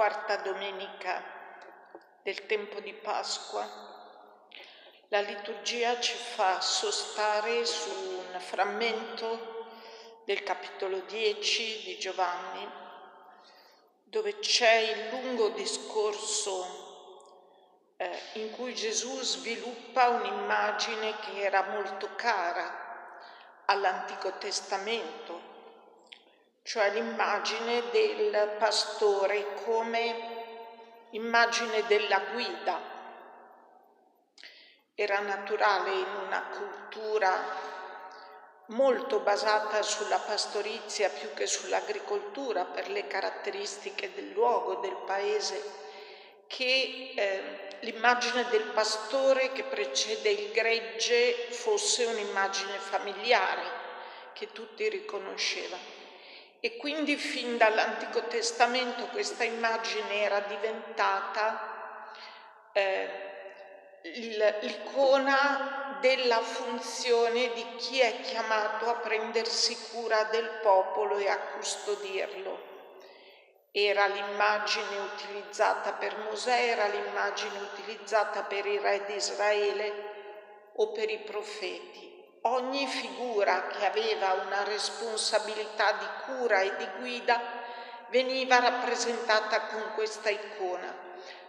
quarta domenica del tempo di Pasqua, la liturgia ci fa sostare su un frammento del capitolo 10 di Giovanni, dove c'è il lungo discorso eh, in cui Gesù sviluppa un'immagine che era molto cara all'Antico Testamento cioè l'immagine del pastore come immagine della guida. Era naturale in una cultura molto basata sulla pastorizia più che sull'agricoltura per le caratteristiche del luogo, del paese, che eh, l'immagine del pastore che precede il gregge fosse un'immagine familiare che tutti riconoscevano. E quindi fin dall'Antico Testamento questa immagine era diventata eh, l'icona della funzione di chi è chiamato a prendersi cura del popolo e a custodirlo. Era l'immagine utilizzata per Mosè, era l'immagine utilizzata per i re di Israele o per i profeti ogni figura che aveva una responsabilità di cura e di guida veniva rappresentata con questa icona,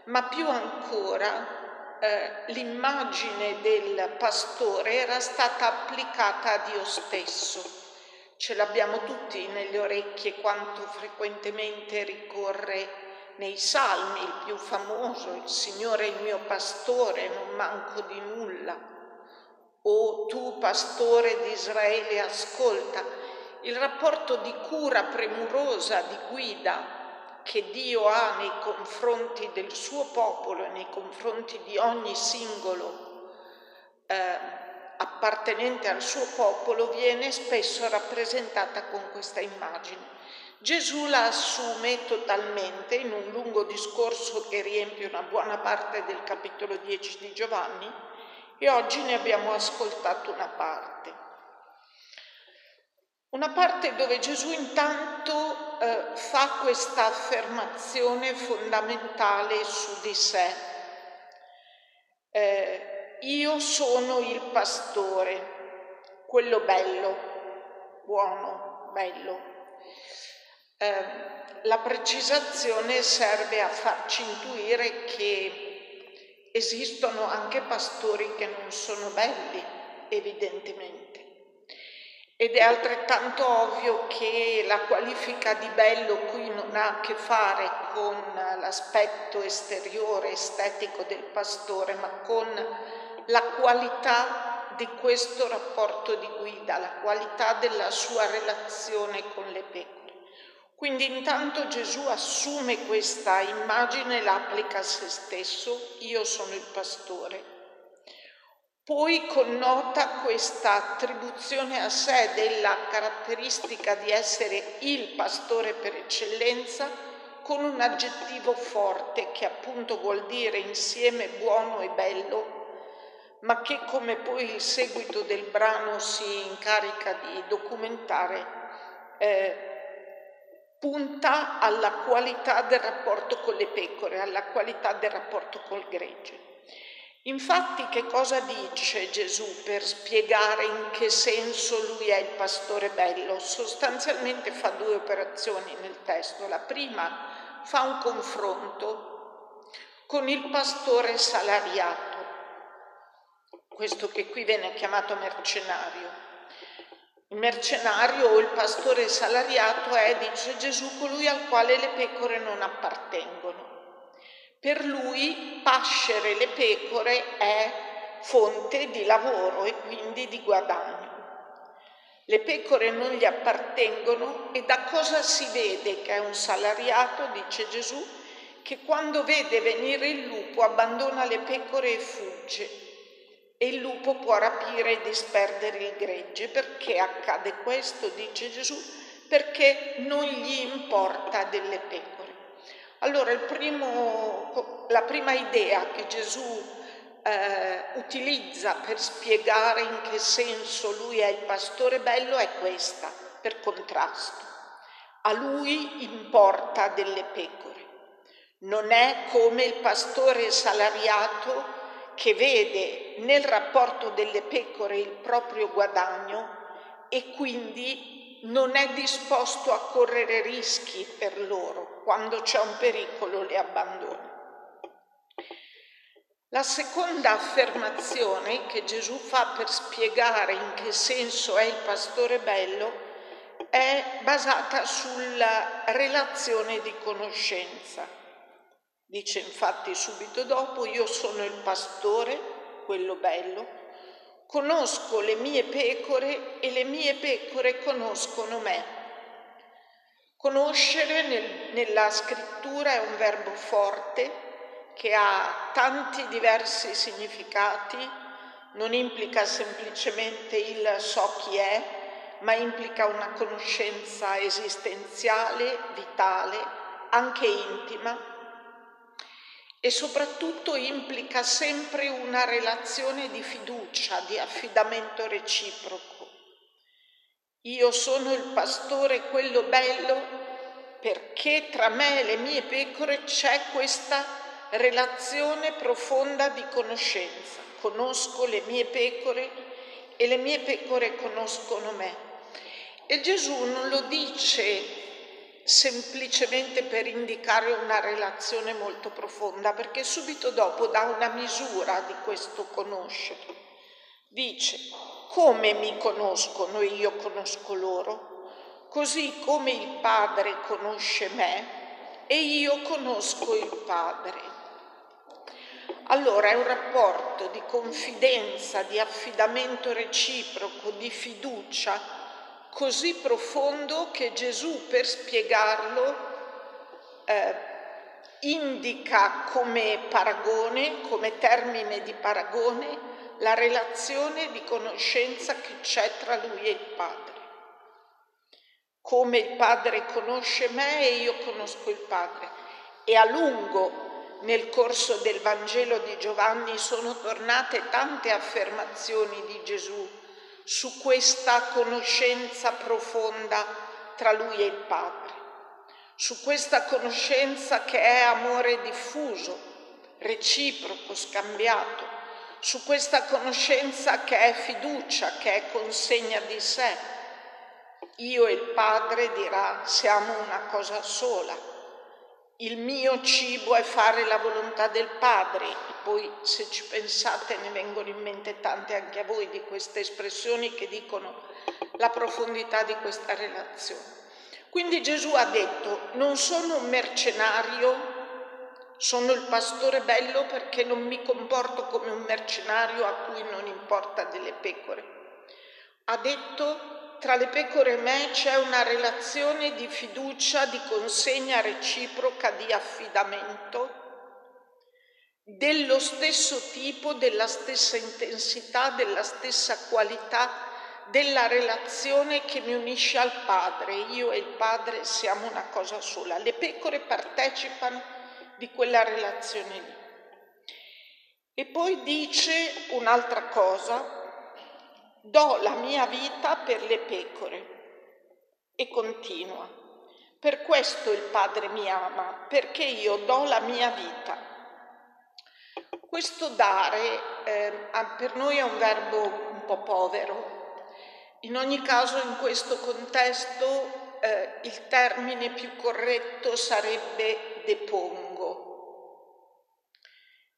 ma più ancora eh, l'immagine del pastore era stata applicata a Dio stesso. Ce l'abbiamo tutti nelle orecchie quanto frequentemente ricorre nei salmi, il più famoso, il Signore è il mio pastore, non manco di nulla o tu, pastore di Israele, ascolta il rapporto di cura premurosa, di guida che Dio ha nei confronti del suo popolo e nei confronti di ogni singolo eh, appartenente al suo popolo viene spesso rappresentata con questa immagine. Gesù la assume totalmente in un lungo discorso che riempie una buona parte del capitolo 10 di Giovanni e oggi ne abbiamo ascoltato una parte. Una parte dove Gesù intanto eh, fa questa affermazione fondamentale su di sé. Eh, io sono il pastore, quello bello, buono, bello. Eh, la precisazione serve a farci intuire che esistono anche pastori che non sono belli, evidentemente. Ed è altrettanto ovvio che la qualifica di bello qui non ha a che fare con l'aspetto esteriore, estetico del pastore, ma con la qualità di questo rapporto di guida, la qualità della sua relazione con le pecore. Quindi intanto Gesù assume questa immagine e la applica a se stesso, io sono il pastore. Poi connota questa attribuzione a sé della caratteristica di essere il pastore per eccellenza con un aggettivo forte che appunto vuol dire insieme buono e bello, ma che come poi il seguito del brano si incarica di documentare, eh, punta alla qualità del rapporto con le pecore, alla qualità del rapporto col gregge. Infatti che cosa dice Gesù per spiegare in che senso lui è il pastore bello? Sostanzialmente fa due operazioni nel testo. La prima fa un confronto con il pastore salariato, questo che qui viene chiamato mercenario, il mercenario o il pastore salariato è, dice Gesù, colui al quale le pecore non appartengono. Per lui pascere le pecore è fonte di lavoro e quindi di guadagno. Le pecore non gli appartengono e da cosa si vede che è un salariato, dice Gesù, che quando vede venire il lupo abbandona le pecore e fugge e il lupo può rapire e disperdere il gregge. Perché accade questo, dice Gesù? Perché non gli importa delle pecore. Allora primo, la prima idea che Gesù eh, utilizza per spiegare in che senso lui è il pastore bello è questa, per contrasto. A lui importa delle pecore. Non è come il pastore salariato che vede nel rapporto delle pecore il proprio guadagno e quindi non è disposto a correre rischi per loro. Quando c'è un pericolo le abbandona. La seconda affermazione che Gesù fa per spiegare in che senso è il pastore bello è basata sulla relazione di conoscenza. Dice infatti subito dopo, io sono il pastore, quello bello, conosco le mie pecore e le mie pecore conoscono me. Conoscere nel, nella scrittura è un verbo forte che ha tanti diversi significati, non implica semplicemente il so chi è, ma implica una conoscenza esistenziale, vitale, anche intima e soprattutto implica sempre una relazione di fiducia, di affidamento reciproco. Io sono il pastore, quello bello, perché tra me e le mie pecore c'è questa relazione profonda di conoscenza. Conosco le mie pecore e le mie pecore conoscono me. E Gesù non lo dice semplicemente per indicare una relazione molto profonda, perché subito dopo dà una misura di questo conoscere. Dice, come mi conoscono e io conosco loro, così come il Padre conosce me e io conosco il Padre. Allora è un rapporto di confidenza, di affidamento reciproco, di fiducia così profondo che Gesù per spiegarlo eh, indica come paragone, come termine di paragone, la relazione di conoscenza che c'è tra lui e il Padre. Come il Padre conosce me e io conosco il Padre. E a lungo nel corso del Vangelo di Giovanni sono tornate tante affermazioni di Gesù su questa conoscenza profonda tra lui e il Padre, su questa conoscenza che è amore diffuso, reciproco, scambiato, su questa conoscenza che è fiducia, che è consegna di sé. Io e il Padre dirà siamo una cosa sola il mio cibo è fare la volontà del Padre. Poi se ci pensate ne vengono in mente tante anche a voi di queste espressioni che dicono la profondità di questa relazione. Quindi Gesù ha detto, non sono un mercenario, sono il pastore bello perché non mi comporto come un mercenario a cui non importa delle pecore. Ha detto tra le pecore e me c'è una relazione di fiducia, di consegna reciproca, di affidamento, dello stesso tipo, della stessa intensità, della stessa qualità della relazione che mi unisce al Padre. Io e il Padre siamo una cosa sola. Le pecore partecipano di quella relazione lì. E poi dice un'altra cosa, do la mia vita per le pecore. E continua. Per questo il Padre mi ama, perché io do la mia vita. Questo dare eh, per noi è un verbo un po' povero. In ogni caso in questo contesto eh, il termine più corretto sarebbe depongo.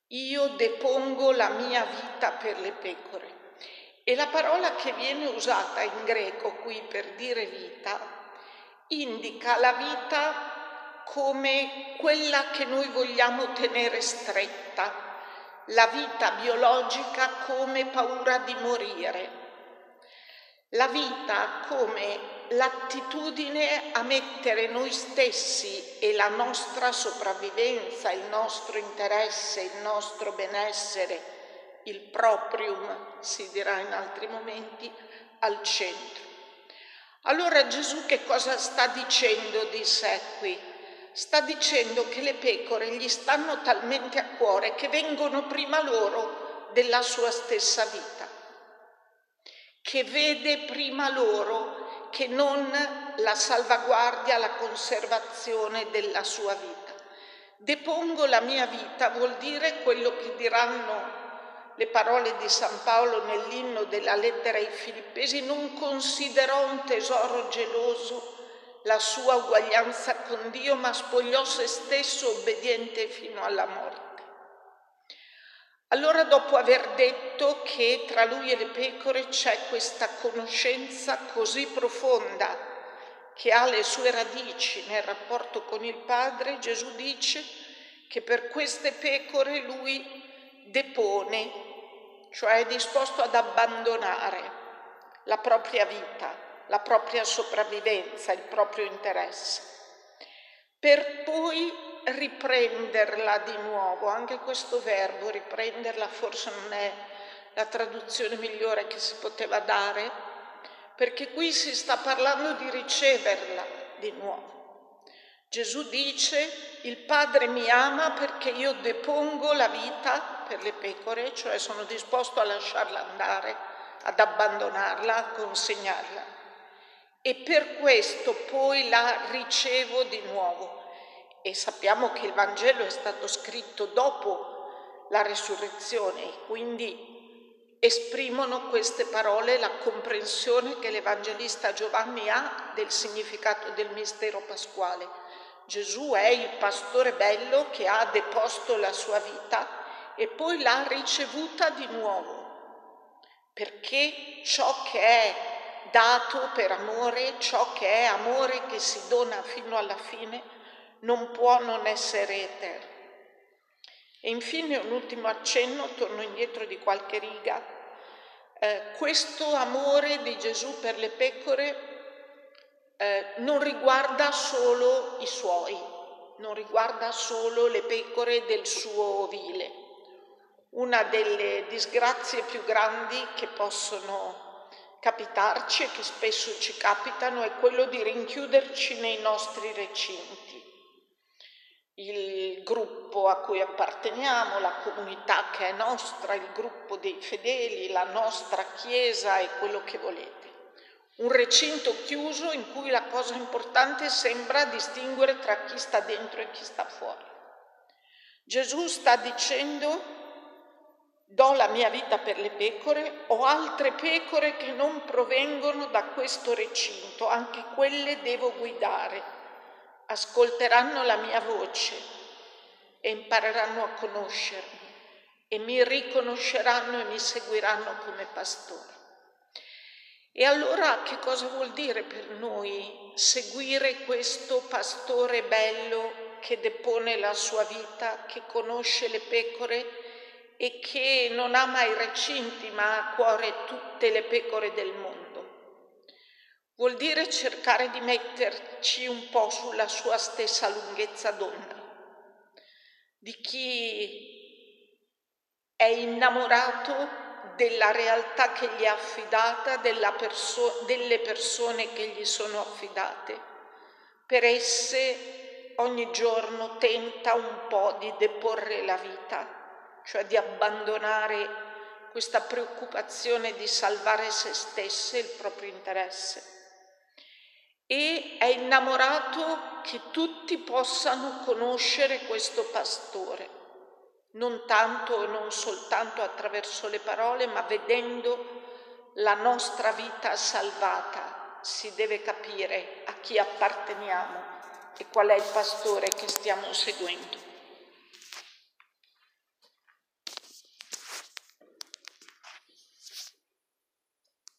Io depongo la mia vita per le pecore. E la parola che viene usata in greco qui per dire vita indica la vita come quella che noi vogliamo tenere stretta, la vita biologica come paura di morire, la vita come l'attitudine a mettere noi stessi e la nostra sopravvivenza, il nostro interesse, il nostro benessere, il proprium, si dirà in altri momenti, al centro. Allora Gesù che cosa sta dicendo di sé qui? Sta dicendo che le pecore gli stanno talmente a cuore che vengono prima loro della sua stessa vita, che vede prima loro che non la salvaguardia, la conservazione della sua vita Depongo la mia vita vuol dire quello che diranno le parole di San Paolo nell'inno della lettera ai Filippesi, non considerò un tesoro geloso la sua uguaglianza con Dio, ma spogliò se stesso obbediente fino alla morte. Allora dopo aver detto che tra lui e le pecore c'è questa conoscenza così profonda che ha le sue radici nel rapporto con il Padre, Gesù dice che per queste pecore lui depone, cioè è disposto ad abbandonare la propria vita, la propria sopravvivenza, il proprio interesse, per poi riprenderla di nuovo. Anche questo verbo, riprenderla, forse non è la traduzione migliore che si poteva dare, perché qui si sta parlando di riceverla di nuovo. Gesù dice, il Padre mi ama perché io depongo la vita per le pecore, cioè sono disposto a lasciarla andare, ad abbandonarla, a consegnarla. E per questo poi la ricevo di nuovo. E sappiamo che il Vangelo è stato scritto dopo la risurrezione, quindi esprimono queste parole la comprensione che l'Evangelista Giovanni ha del significato del mistero pasquale Gesù è il pastore bello che ha deposto la sua vita e poi l'ha ricevuta di nuovo, perché ciò che è dato per amore, ciò che è amore che si dona fino alla fine, non può non essere eterno. E infine un ultimo accenno, torno indietro di qualche riga, eh, questo amore di Gesù per le pecore eh, non riguarda solo i suoi, non riguarda solo le pecore del suo ovile. Una delle disgrazie più grandi che possono capitarci e che spesso ci capitano è quello di rinchiuderci nei nostri recinti. Il gruppo a cui apparteniamo, la comunità che è nostra, il gruppo dei fedeli, la nostra chiesa e quello che volete un recinto chiuso in cui la cosa importante sembra distinguere tra chi sta dentro e chi sta fuori. Gesù sta dicendo do la mia vita per le pecore, ho altre pecore che non provengono da questo recinto, anche quelle devo guidare, ascolteranno la mia voce e impareranno a conoscermi e mi riconosceranno e mi seguiranno come pastore. E allora che cosa vuol dire per noi seguire questo pastore bello che depone la sua vita, che conosce le pecore e che non ama i recinti ma ha a cuore tutte le pecore del mondo? Vuol dire cercare di metterci un po' sulla sua stessa lunghezza d'onda, di chi è innamorato della realtà che gli è affidata, perso- delle persone che gli sono affidate. Per esse ogni giorno tenta un po' di deporre la vita, cioè di abbandonare questa preoccupazione di salvare se stesse, il proprio interesse. E è innamorato che tutti possano conoscere questo pastore non tanto e non soltanto attraverso le parole, ma vedendo la nostra vita salvata, si deve capire a chi apparteniamo e qual è il pastore che stiamo seguendo.